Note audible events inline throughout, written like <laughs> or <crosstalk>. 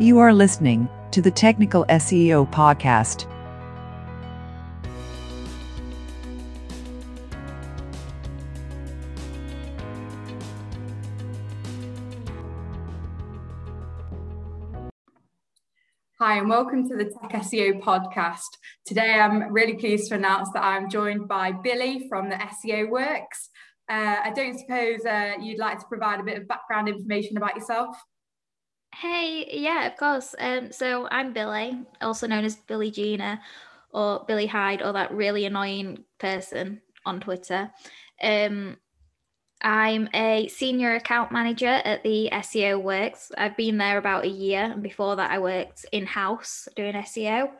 You are listening to the Technical SEO Podcast. Hi, and welcome to the Tech SEO podcast. Today, I'm really pleased to announce that I'm joined by Billy from the SEO Works. Uh, I don't suppose uh, you'd like to provide a bit of background information about yourself? Hey, yeah, of course. Um, so I'm Billy, also known as Billy Gina or Billy Hyde or that really annoying person on Twitter. Um, I'm a senior account manager at the SEO Works. I've been there about a year, and before that, I worked in house doing SEO.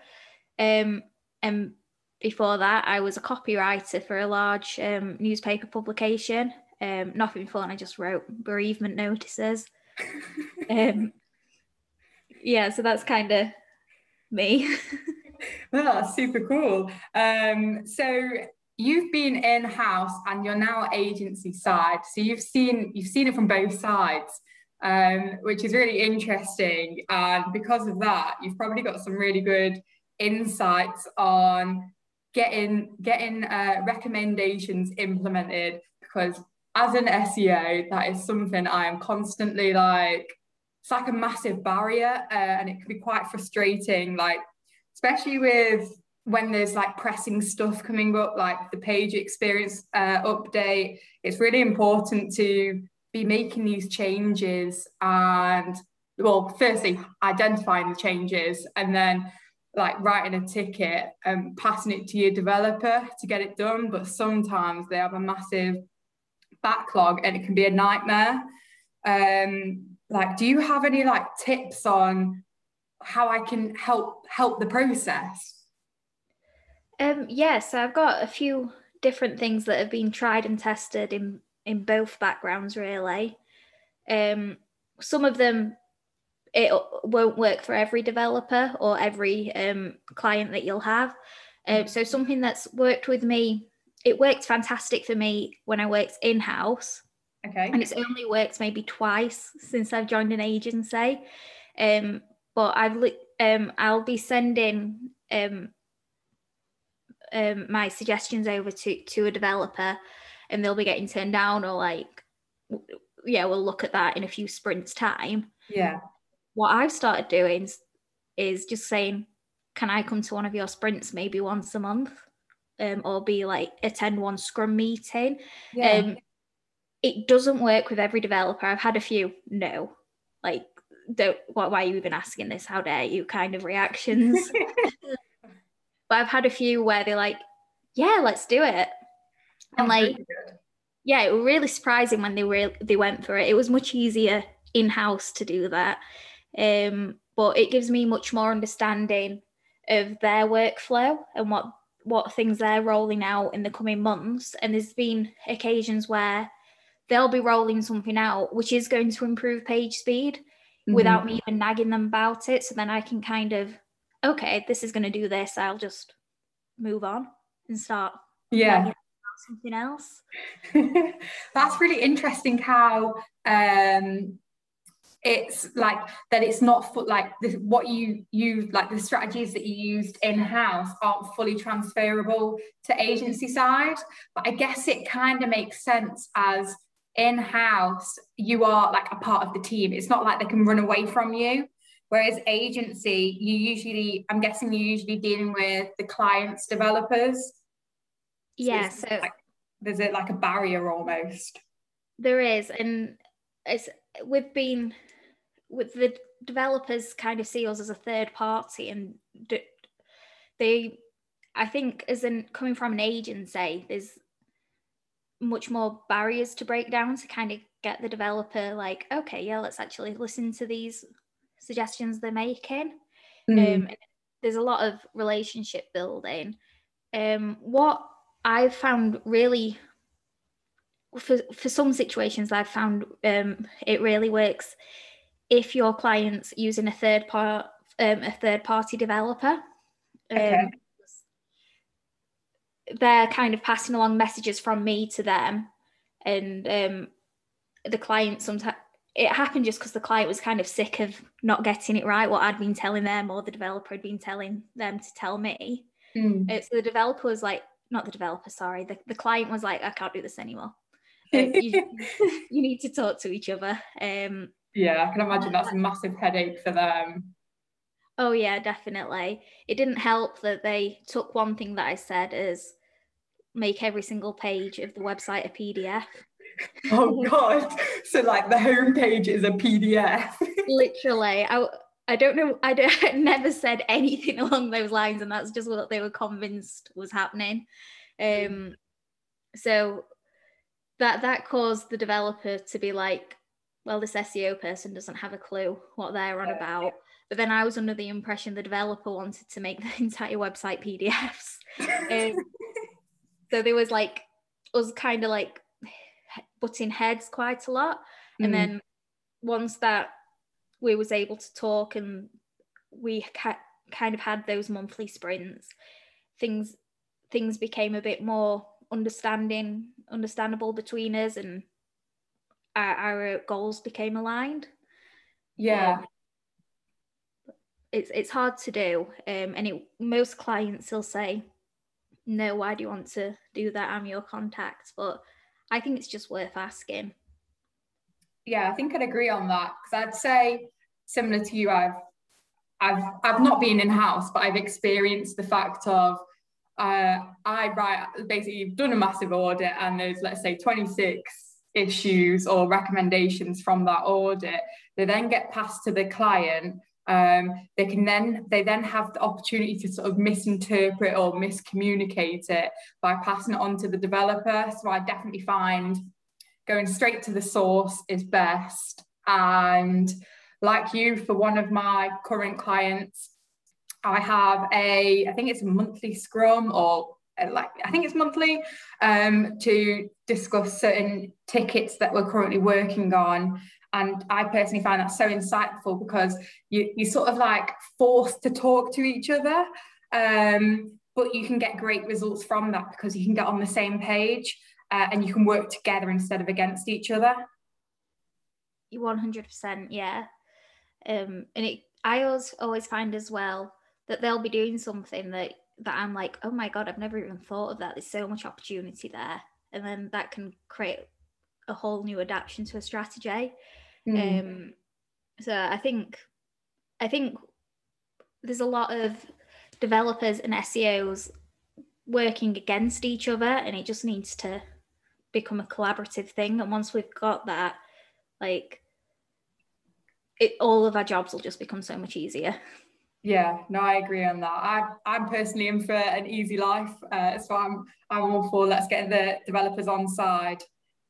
Um, and before that, I was a copywriter for a large um, newspaper publication. Um, nothing fun. I just wrote bereavement notices. <laughs> um, yeah, so that's kind of me. well, <laughs> super cool. Um, so you've been in house and you're now agency side so you've seen you've seen it from both sides um, which is really interesting and because of that you've probably got some really good insights on getting getting uh, recommendations implemented because as an seo that is something i am constantly like it's like a massive barrier uh, and it can be quite frustrating like especially with when there's like pressing stuff coming up, like the page experience uh, update, it's really important to be making these changes and, well, firstly, identifying the changes and then like writing a ticket and passing it to your developer to get it done. But sometimes they have a massive backlog and it can be a nightmare. Um, like, do you have any like tips on how I can help help the process? Um, yeah, so I've got a few different things that have been tried and tested in in both backgrounds, really. Um, some of them it won't work for every developer or every um, client that you'll have. Um, so something that's worked with me, it worked fantastic for me when I worked in house. Okay. And it's only worked maybe twice since I've joined an agency. Um, but I've um, I'll be sending um, um, my suggestions over to to a developer and they'll be getting turned down or like yeah we'll look at that in a few sprints time yeah what i've started doing is just saying can i come to one of your sprints maybe once a month um, or be like attend one scrum meeting yeah. um, it doesn't work with every developer. I've had a few no. Like don't why are you even asking this? How dare you? Kind of reactions. <laughs> But I've had a few where they're like, yeah, let's do it. And like, yeah, it was really surprising when they were they went for it. It was much easier in house to do that, um, but it gives me much more understanding of their workflow and what what things they're rolling out in the coming months. And there's been occasions where they'll be rolling something out which is going to improve page speed mm-hmm. without me even nagging them about it. So then I can kind of okay, this is going to do this. I'll just move on and start. Yeah. Something else. <laughs> That's really interesting how um, it's like that it's not for, like the, what you use like the strategies that you used in house aren't fully transferable to agency side but i guess it kind of makes sense as in house you are like a part of the team it's not like they can run away from you Whereas agency, you usually, I'm guessing you're usually dealing with the clients, developers. Yeah. So, so like, there's a, like a barrier almost. There is. And it's, we've been, with the developers kind of see us as a third party and they, I think as in coming from an agency, there's much more barriers to break down to kind of get the developer like, okay, yeah, let's actually listen to these suggestions they're making. Mm. Um, there's a lot of relationship building. Um, what I've found really for for some situations I've found um, it really works if your client's using a third part um, a third party developer. Okay. Um, they're kind of passing along messages from me to them, and um, the client sometimes it happened just because the client was kind of sick of not getting it right, what I'd been telling them or the developer had been telling them to tell me. Mm. Uh, so the developer was like, not the developer, sorry, the, the client was like, I can't do this anymore. <laughs> Uh, you, <laughs> you, need to talk to each other. Um, yeah, I can imagine that's a massive headache for them. Oh yeah, definitely. It didn't help that they took one thing that I said as make every single page of the website a PDF. Oh <laughs> god. So like the homepage is a PDF. <laughs> Literally. I I don't know I, don't, <laughs> I never said anything along those lines and that's just what they were convinced was happening. Um so that that caused the developer to be like well this SEO person doesn't have a clue what they're on about but then I was under the impression the developer wanted to make the entire website PDFs. Um, so there was like us kind of like butting heads quite a lot. Mm. And then once that we was able to talk and we ca- kind of had those monthly sprints, things things became a bit more understanding, understandable between us, and our, our goals became aligned. Yeah. Um, it's it's hard to do um, and it, most clients will say no why do you want to do that i'm your contact but i think it's just worth asking. Yeah i think i'd agree on that because i'd say similar to you i've i've i've not been in house but i've experienced the fact of uh, i write basically you've done a massive audit and there's let's say 26 issues or recommendations from that audit. They then get passed to the client um, they can then they then have the opportunity to sort of misinterpret or miscommunicate it by passing it on to the developer. So I definitely find going straight to the source is best. And like you, for one of my current clients, I have a I think it's a monthly scrum or uh, like I think it's monthly um, to discuss certain tickets that we're currently working on and I personally find that so insightful because you, you're sort of like forced to talk to each other. Um, but you can get great results from that because you can get on the same page uh, and you can work together instead of against each other. 100%, yeah. Um, and it, I always, always find as well that they'll be doing something that, that I'm like, oh my God, I've never even thought of that. There's so much opportunity there. And then that can create a whole new adaptation to a strategy. Mm. Um, so I think I think there's a lot of developers and SEOs working against each other, and it just needs to become a collaborative thing. And once we've got that, like it, all of our jobs will just become so much easier. Yeah, no, I agree on that. I, I'm personally in for an easy life, uh, so I'm I'm all for let's get the developers on side.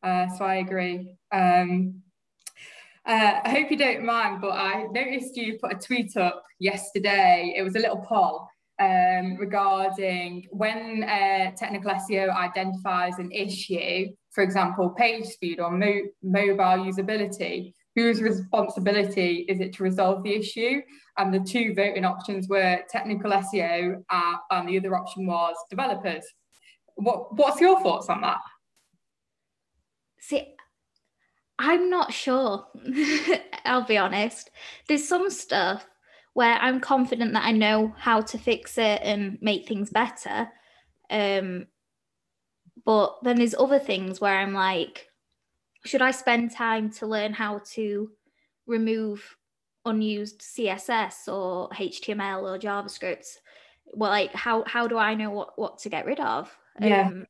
Uh, so I agree. Um, uh, I hope you don't mind, but I noticed you put a tweet up yesterday. It was a little poll um, regarding when uh, technical SEO identifies an issue, for example, page speed or mo- mobile usability, whose responsibility is it to resolve the issue? And the two voting options were technical SEO, uh, and the other option was developers. What, what's your thoughts on that? See, I'm not sure. <laughs> I'll be honest. There's some stuff where I'm confident that I know how to fix it and make things better. Um, but then there's other things where I'm like, should I spend time to learn how to remove unused CSS or HTML or JavaScript? Well, like how how do I know what what to get rid of? Yeah. Um,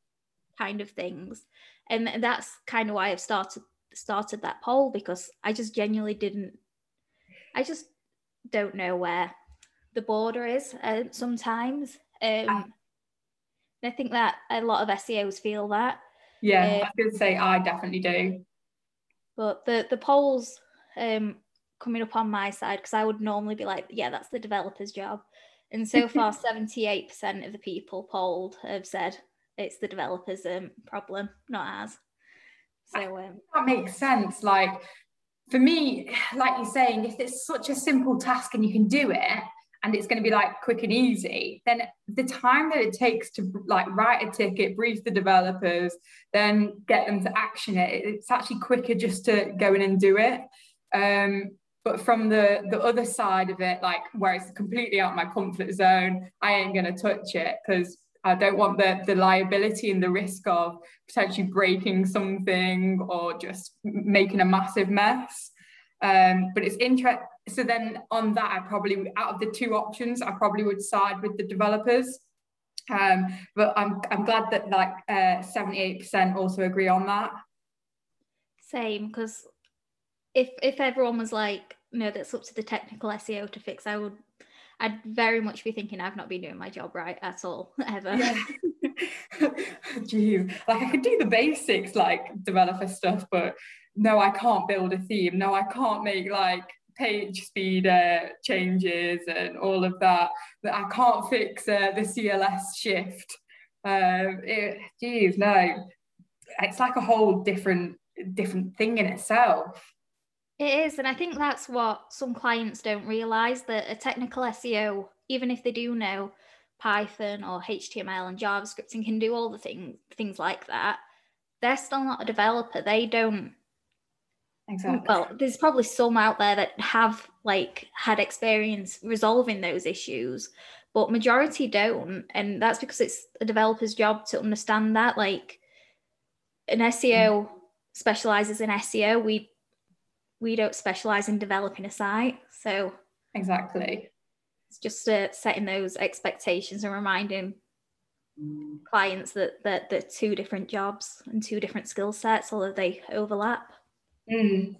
kind of things, and that's kind of why I've started started that poll because I just genuinely didn't. I just don't know where the border is uh, sometimes. Um, I think that a lot of SEOs feel that. Yeah, um, I could say I definitely do. But the the polls um, coming up on my side because I would normally be like, yeah, that's the developer's job. And so far, <laughs> 78% of the people polled have said it's the developer's um, problem, not ours. So um, that makes sense. Like for me, like you're saying, if it's such a simple task and you can do it and it's going to be like quick and easy, then the time that it takes to like write a ticket, brief the developers, then get them to action it, it's actually quicker just to go in and do it. Um, but from the the other side of it, like where it's completely out my comfort zone, I ain't gonna touch it because I don't want the the liability and the risk of potentially breaking something or just making a massive mess. Um, but it's interesting. So then on that, I probably out of the two options, I probably would side with the developers. Um, but I'm I'm glad that like uh, 78% also agree on that. Same, because if if everyone was like, no, that's up to the technical SEO to fix, I would I'd very much be thinking I've not been doing my job right at all, <laughs> ever. Yeah. <laughs> <laughs> Gee, like I could do the basics like developer stuff, but no, I can't build a theme. No, I can't make like page speed uh, changes and all of that. That I can't fix uh, the CLS shift. Um, it, geez, no, it's like a whole different different thing in itself. It is, and I think that's what some clients don't realize that a technical SEO, even if they do know Python or HTML and JavaScript and can do all the things things like that, they're still not a developer. They don't Exactly. Well, there's probably some out there that have like had experience resolving those issues, but majority don't, and that's because it's a developer's job to understand that. Like an SEO mm. specializes in SEO. We we don't specialize in developing a site, so exactly. It's just uh, setting those expectations and reminding clients that that they're two different jobs and two different skill sets, although they overlap. Mm.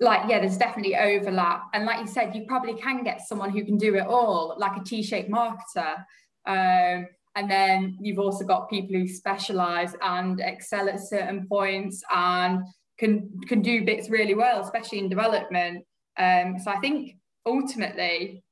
Like, yeah, there's definitely overlap. And like you said, you probably can get someone who can do it all, like a T-shaped marketer. Um, and then you've also got people who specialize and excel at certain points and can can do bits really well, especially in development. Um, so I think ultimately,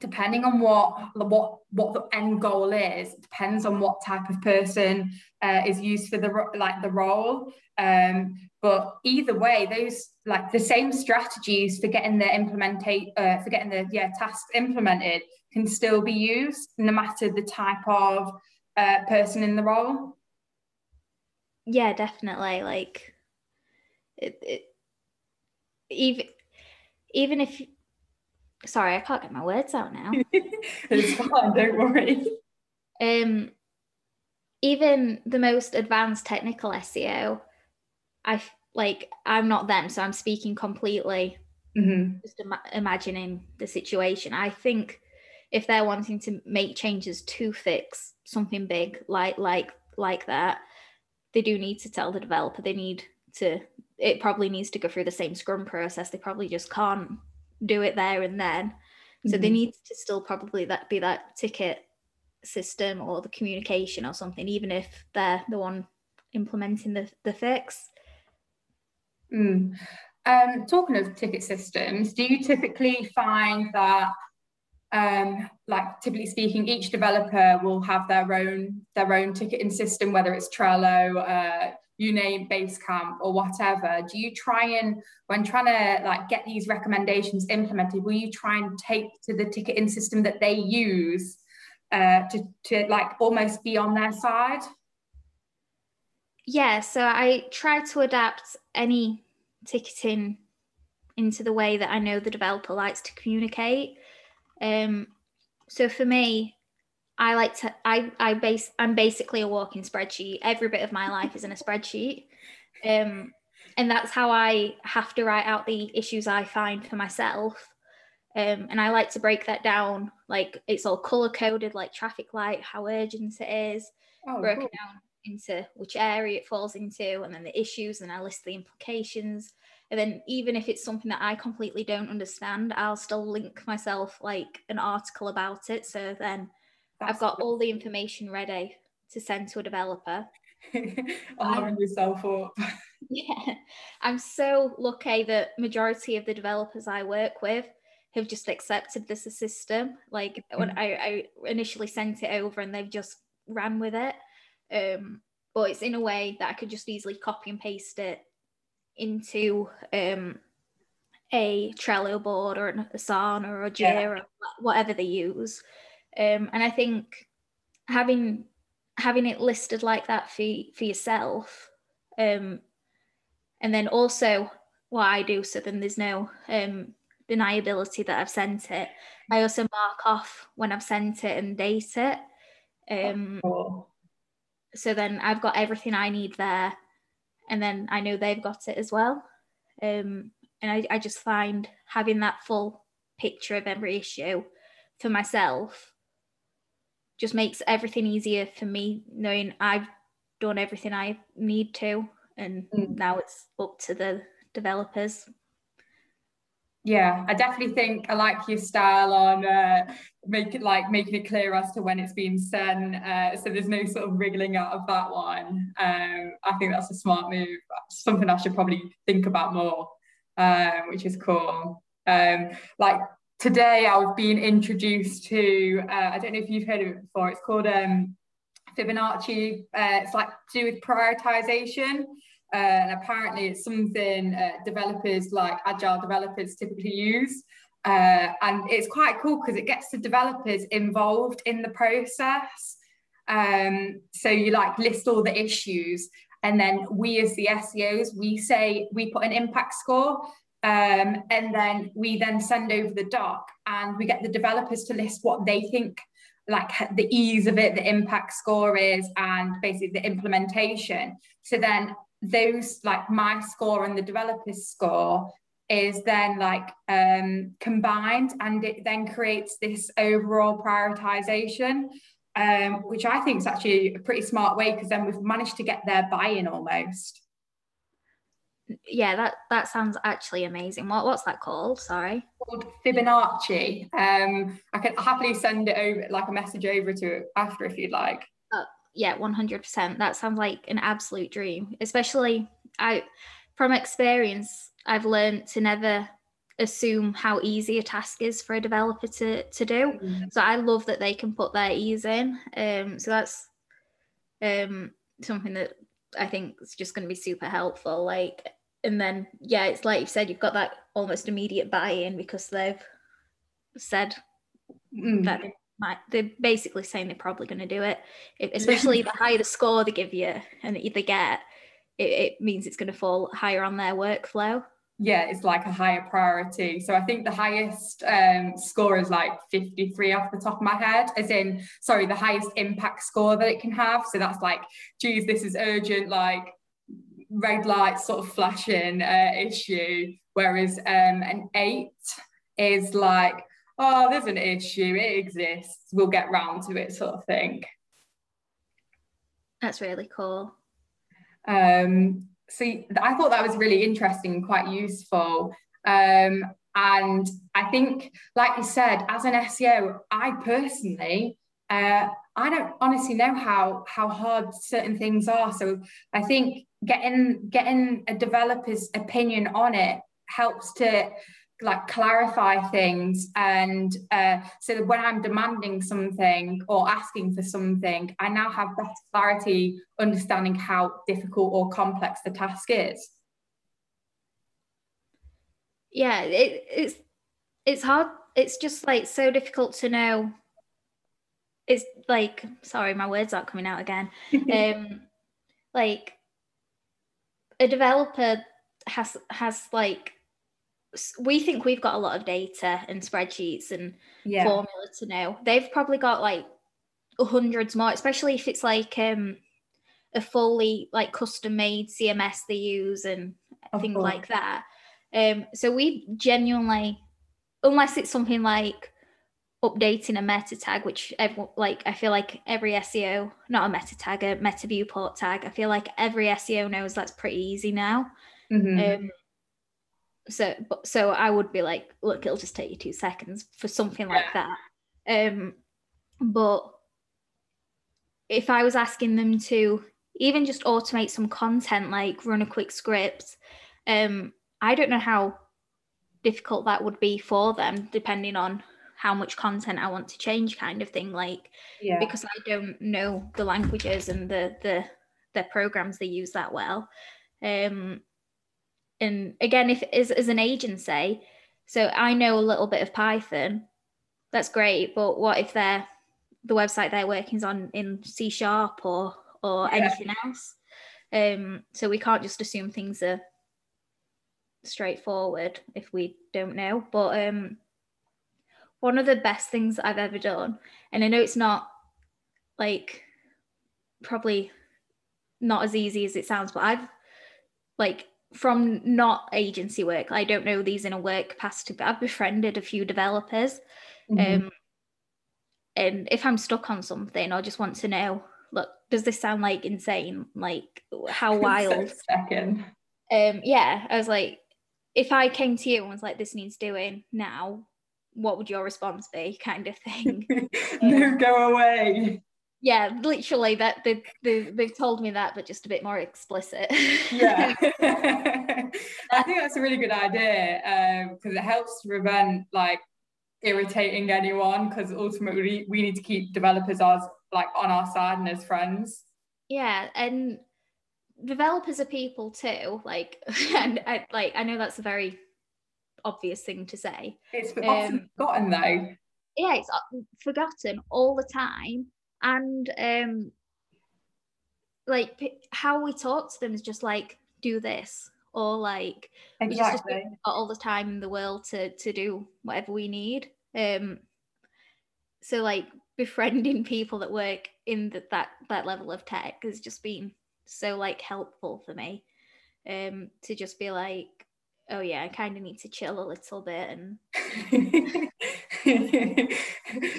depending on what what what the end goal is, depends on what type of person uh, is used for the like the role. Um, but either way, those like the same strategies for getting the implementate uh, for getting the yeah tasks implemented can still be used no matter the type of uh, person in the role. Yeah, definitely. Like it, it even even if sorry, I can't get my words out now. <laughs> it's fine, don't worry. Um even the most advanced technical SEO I like I'm not them, so I'm speaking completely mm-hmm. just Im- imagining the situation. I think if they're wanting to make changes to fix something big like like like that, they do need to tell the developer. They need to. It probably needs to go through the same Scrum process. They probably just can't do it there and then. So mm-hmm. they need to still probably that be that ticket system or the communication or something, even if they're the one implementing the, the fix. Mm. Um, talking of ticket systems, do you typically find that, um, like typically speaking, each developer will have their own their own ticketing system, whether it's Trello, uh, you name Basecamp or whatever? Do you try and when trying to like get these recommendations implemented, will you try and take to the ticketing system that they use uh, to to like almost be on their side? Yeah, so I try to adapt any ticketing into the way that I know the developer likes to communicate. Um, so for me, I like to I I base I'm basically a walking spreadsheet. Every bit of my life is in a spreadsheet. Um, and that's how I have to write out the issues I find for myself. Um, and I like to break that down like it's all color coded, like traffic light, how urgent it is, oh, broken cool. down into which area it falls into, and then the issues, and I list the implications. And then even if it's something that I completely don't understand, I'll still link myself like an article about it. So then That's I've got all the information ready to send to a developer. <laughs> Arming yourself up. <laughs> yeah. I'm so lucky that majority of the developers I work with have just accepted this as system. Like when mm. I, I initially sent it over and they've just ran with it. Um, but it's in a way that I could just easily copy and paste it into um, a Trello board or a Asana or a Jira, yeah. whatever they use. Um, and I think having having it listed like that for for yourself, um, and then also what I do so then there's no um, deniability that I've sent it. I also mark off when I've sent it and date it. Um, so then I've got everything I need there, and then I know they've got it as well. Um, and I, I just find having that full picture of every issue for myself just makes everything easier for me, knowing I've done everything I need to, and Mm. now it's up to the developers. Yeah, I definitely think I like your style on uh, make it like making it clear as to when it's being sent. Uh, so there's no sort of wriggling out of that one. Um, I think that's a smart move. Something I should probably think about more, um, which is cool. Um, like today, I've been introduced to. Uh, I don't know if you've heard of it before. It's called um, Fibonacci. Uh, it's like to do with prioritization. Uh, and apparently it's something uh, developers like agile developers typically use. Uh, and it's quite cool because it gets the developers involved in the process. Um, so you like list all the issues, and then we as the SEOs, we say we put an impact score, um, and then we then send over the doc, and we get the developers to list what they think like the ease of it, the impact score is, and basically the implementation. So then those like my score and the developer's score is then like um, combined and it then creates this overall prioritization um, which i think is actually a pretty smart way because then we've managed to get their buy-in almost Yeah, that that sounds actually amazing. What what's that called? Sorry. called fibonacci um, i can happily send it over like a message over to it after if you'd like yeah 100% that sounds like an absolute dream especially i from experience i've learned to never assume how easy a task is for a developer to to do so i love that they can put their ease in um so that's um something that i think is just going to be super helpful like and then yeah it's like you said you've got that almost immediate buy-in because they've said Mm. that they might they're basically saying they're probably going to do it If- especially the <laughs> higher the score they give you and that they get it, it means it's going to fall higher on their workflow yeah, it's like a higher priority. So I think the highest um, score is like 53 off the top of my head, as in, sorry, the highest impact score that it can have. So that's like, geez, this is urgent, like red light sort of flashing uh, issue. Whereas um, an eight is like, oh, there's an issue, it exists, we'll get round to it, sort of thing. that's really cool Um, so I thought that was really interesting quite useful. Um, and I think, like you said, as an SEO, I personally, uh, I don't honestly know how how hard certain things are. So I think getting getting a developer's opinion on it helps to like clarify things and uh, so that when i'm demanding something or asking for something i now have better clarity understanding how difficult or complex the task is. Yeah it, it's it's hard it's just like so difficult to know. It's like sorry my words aren't coming out again. <laughs> Um like a developer has has like we think we've got a lot of data and spreadsheets and yeah. formula to know. They've probably got like hundreds more especially if it's like um a fully like custom made cms they use and Of things course. like that. Um so we genuinely unless it's something like updating a meta tag which everyone like i feel like every seo not a meta tag a meta viewport tag i feel like every seo knows that's pretty easy now Mhm. um, so, so I would be like, look, it'll just take you two seconds for something like that. Um, but if I was asking them to even just automate some content, like run a quick script, um, I don't know how difficult that would be for them, depending on how much content I want to change, kind of thing. Like, yeah because I don't know the languages and the the the programs they use that well. Um, and again, if as as an agency, so I know a little bit of Python, that's great. But what if they're the website they're working on in C sharp or or Yeah. anything else? Um, so we can't just assume things are straightforward if we don't know. But um, one of the best things I've ever done, and I know it's not like probably not as easy as it sounds, but I've like from not agency work, I don't know these in a work capacity, but I've befriended a few developers. Mm-hmm. Um, and if I'm stuck on something, I just want to know, look, does this sound like insane? Like how <laughs> wild? Second. Um, yeah, I was like, if I came to you and was like, this needs doing now, what would your response be? Kind of thing. <laughs> no, <laughs> go away yeah literally that they, they, they've told me that but just a bit more explicit yeah <laughs> i think that's a really good idea because um, it helps to prevent like irritating anyone because ultimately we need to keep developers as like on our side and as friends yeah and developers are people too like and I, like i know that's a very obvious thing to say. It's um, forgotten though. Yeah it's uh, forgotten all the time. And um like how we talk to them is just like do this or like exactly. we just all the time in the world to to do whatever we need. Um so like befriending people that work in the, that that level of tech has just been so like helpful for me um to just be like oh yeah i kind of need to chill a little bit and <laughs>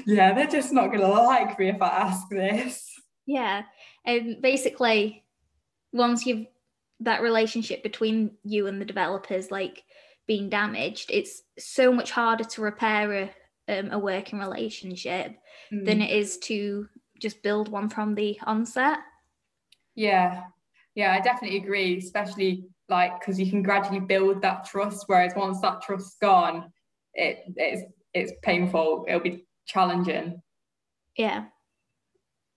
yeah they're just not gonna like me if i ask this. Yeah and basically once you've that relationship between you and the developers like being damaged it's so much harder to repair a, um, a working relationship mm. than it is to just build one from the onset. Yeah. Yeah i definitely agree especially like because you can gradually build that trust whereas once that trust's gone it it's it's painful. It'll be challenging. Yeah.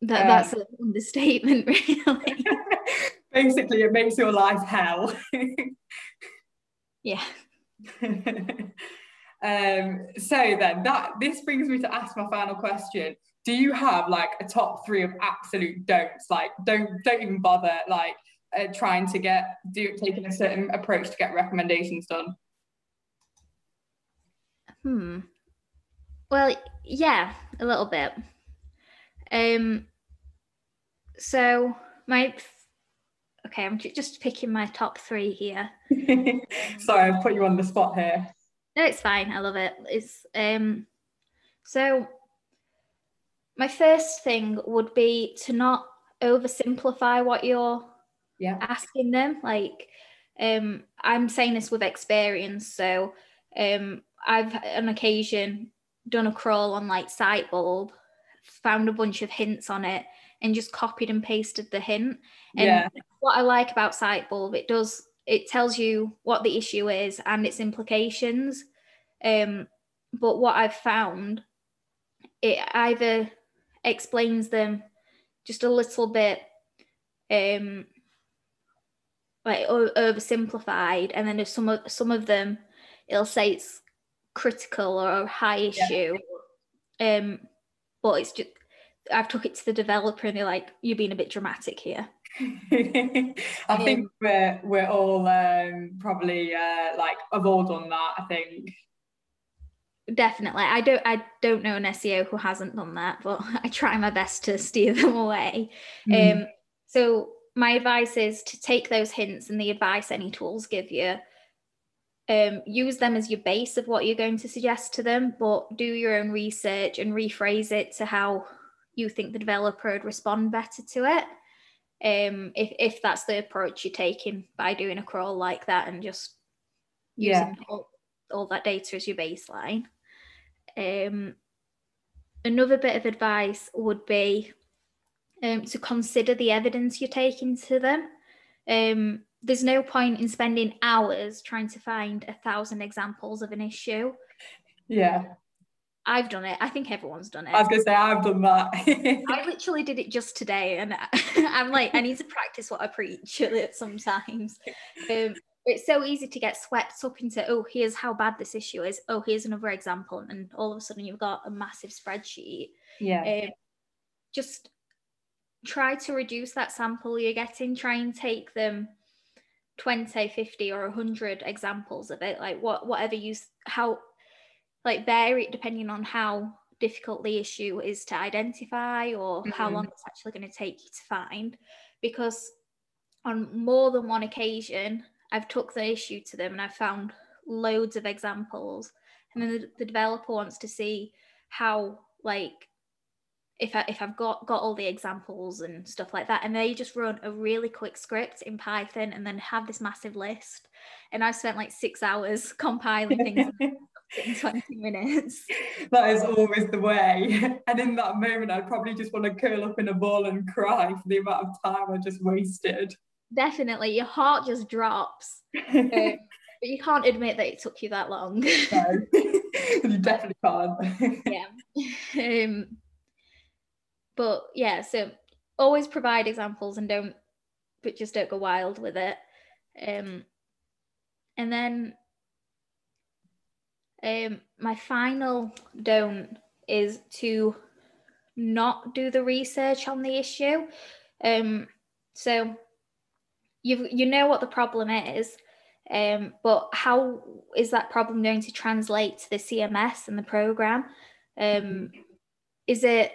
That, um, that's an understatement <laughs> really. <laughs> Basically it makes your life hell. Yeah. <laughs> Um so then that this brings me to ask my final question. Do you have like a top three of absolute don'ts? Like don't don't even bother. Like uh, trying to get do taking a certain approach to get recommendations done? Hmm. Well, yeah, a little bit. Um. So my okay, I'm just picking my top three here. <laughs> Sorry, I've put you on the spot here. No, it's fine. I love it. It's um. So my first thing would be to not oversimplify what you're yeah. asking them like um i'm saying this with experience so um i've on occasion done a crawl on like Sitebulb found a bunch of hints on it and just copied and pasted the hint. And yeah. what i like about Sitebulb it does it tells you what the issue is and its implications. Um but what i've found it either explains them just a little bit um like oversimplified and then if some of some of them it'll say it's critical or a high issue yeah. um but it's just I've took it to the developer and they're like you're being a bit dramatic here <laughs> I um, think we're we're all um, probably uh, like have all done that I think definitely I don't I don't know an SEO who hasn't done that but <laughs> I try my best to steer them away mm. um so my advice is to take those hints and the advice any tools give you. Um, use them as your base of what you're going to suggest to them but do your own research and rephrase it to how you think the developer would respond better to it. Um, if, if that's the approach you're taking by doing a crawl like that and just using yeah. all, all that data as your baseline. Um, another bit of advice would be um, to consider the evidence you're taking to them. Um, there's no point in spending hours trying to find a thousand examples of an issue. Yeah. I've done it. I think everyone's done it. I was gonna say I've done that. I literally did it just today, and <laughs> I'm like, I need to practice what I preach sometimes. Um, it's so easy to get swept up into, oh, here's how bad this issue is. Oh, here's another example, and all of a sudden you've got a massive spreadsheet. Yeah. Um, just try to reduce that sample you're getting try and take them 20 50 or 100 examples of it like what whatever you how like vary it depending on how difficult the issue is to identify or mm-hmm. how long it's actually going to take you to find because on more than one occasion i've took the issue to them and i've found loads of examples and then the, the developer wants to see how like if, I, if I've got got all the examples and stuff like that, and they just run a really quick script in Python and then have this massive list. And I spent like six hours <laughs> compiling things <laughs> in 20 minutes. That is always the way. And in that moment, I'd probably just want to curl up in a ball and cry for the amount of time I just wasted. Definitely, your heart just drops. <laughs> um, but you can't admit that it took you that long. no, you definitely can't. yeah. Um, but yeah, so always provide examples and don't, but just don't go wild with it. Um, and then um, my final don't is to not do the research on the issue. Um, so you you know what the problem is, um, but how is that problem going to translate to the CMS and the program? Um, is it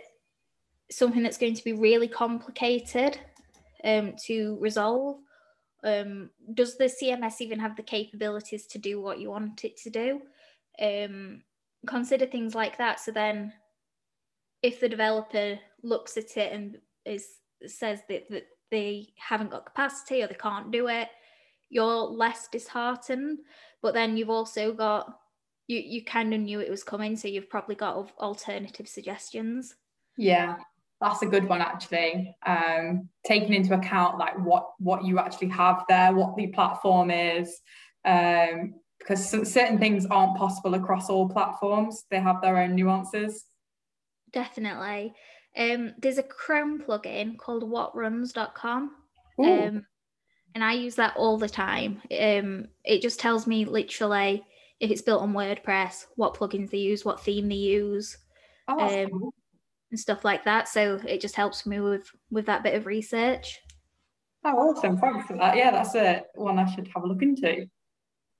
something that's going to be really complicated um, to resolve? Um, does the CMS even have the capabilities to do what you want it to do? Um, consider things like that. So then, if the developer looks at it and is says that, that they haven't got capacity or they can't do it, you're less disheartened. But then you've also got you you kind of knew it was coming, so you've probably got alternative suggestions. Yeah, that's a good one actually. Um, taking into account like what what you actually have there what the platform is um, because certain things aren't possible across all platforms. They have their own nuances. Definitely. Um, there's a chrome plugin called whatruns.com um, and i use that all the time. Um, it just tells me literally if it's built on wordpress what plugins they use what theme they use. Oh, um, cool and stuff like that. So it just helps me with with that bit of research. Oh, awesome! Thanks for that. Yeah, that's a one I should have a look into.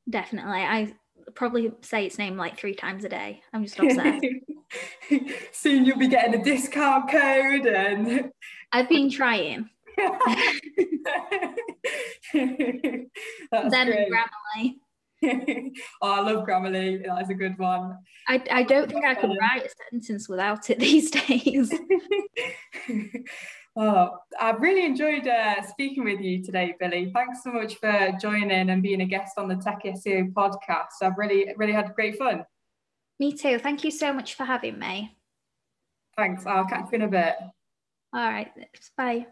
Definitely, I probably say its name like three times a day. I'm just obsessed. <laughs> Soon you'll be getting a discount code, and I've been trying. <laughs> That's then great. Grammarly. <laughs> oh, I love Grammarly. That is a good one. I, I don't think I could write a sentence without it <laughs> these days. <laughs> oh, I've really enjoyed uh, speaking with you today, Billy. Thanks so much for joining and being a guest on the Tech SEO podcast. I've really, really had great fun. Me too. Thank you so much for having me. Thanks. I'll catch you in a bit. All right. Bye.